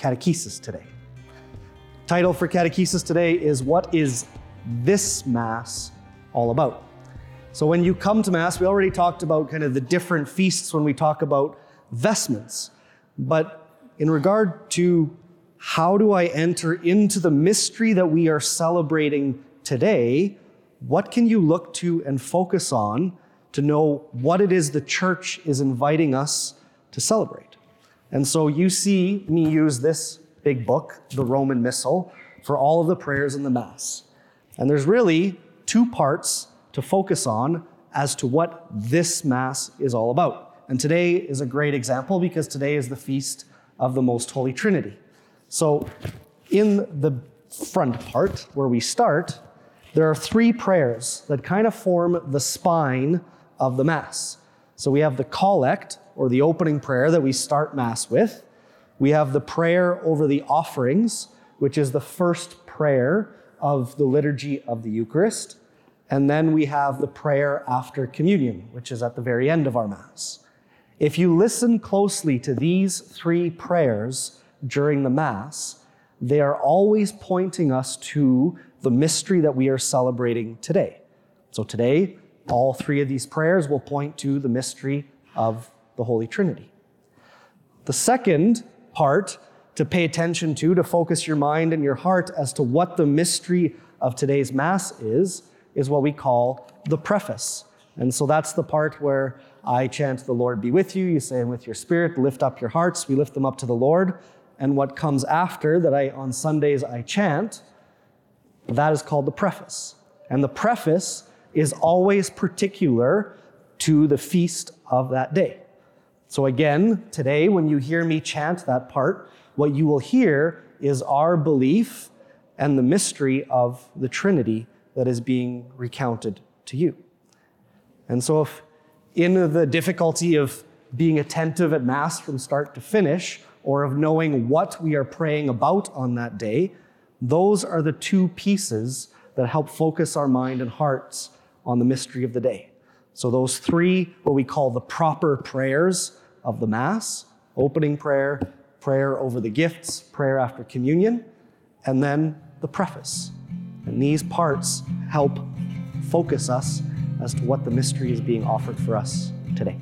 catechesis today. Title for catechesis today is What is this Mass all about? So, when you come to Mass, we already talked about kind of the different feasts when we talk about vestments. But in regard to how do I enter into the mystery that we are celebrating today, what can you look to and focus on to know what it is the church is inviting us to celebrate? And so you see me use this big book, the Roman Missal, for all of the prayers in the Mass. And there's really two parts to focus on as to what this Mass is all about. And today is a great example because today is the feast of the Most Holy Trinity. So, in the front part where we start, there are three prayers that kind of form the spine of the Mass. So, we have the collect, or the opening prayer that we start Mass with. We have the prayer over the offerings, which is the first prayer of the liturgy of the Eucharist. And then we have the prayer after communion, which is at the very end of our Mass. If you listen closely to these three prayers, during the Mass, they are always pointing us to the mystery that we are celebrating today. So today, all three of these prayers will point to the mystery of the Holy Trinity. The second part to pay attention to, to focus your mind and your heart as to what the mystery of today's Mass is, is what we call the preface. And so that's the part where I chant, The Lord be with you. You say, and with your spirit, lift up your hearts. We lift them up to the Lord and what comes after that I on Sundays I chant, that is called the preface. And the preface is always particular to the feast of that day. So again, today when you hear me chant that part, what you will hear is our belief and the mystery of the Trinity that is being recounted to you. And so if in the difficulty of being attentive at Mass from start to finish, or of knowing what we are praying about on that day, those are the two pieces that help focus our mind and hearts on the mystery of the day. So, those three, what we call the proper prayers of the Mass opening prayer, prayer over the gifts, prayer after communion, and then the preface. And these parts help focus us as to what the mystery is being offered for us today.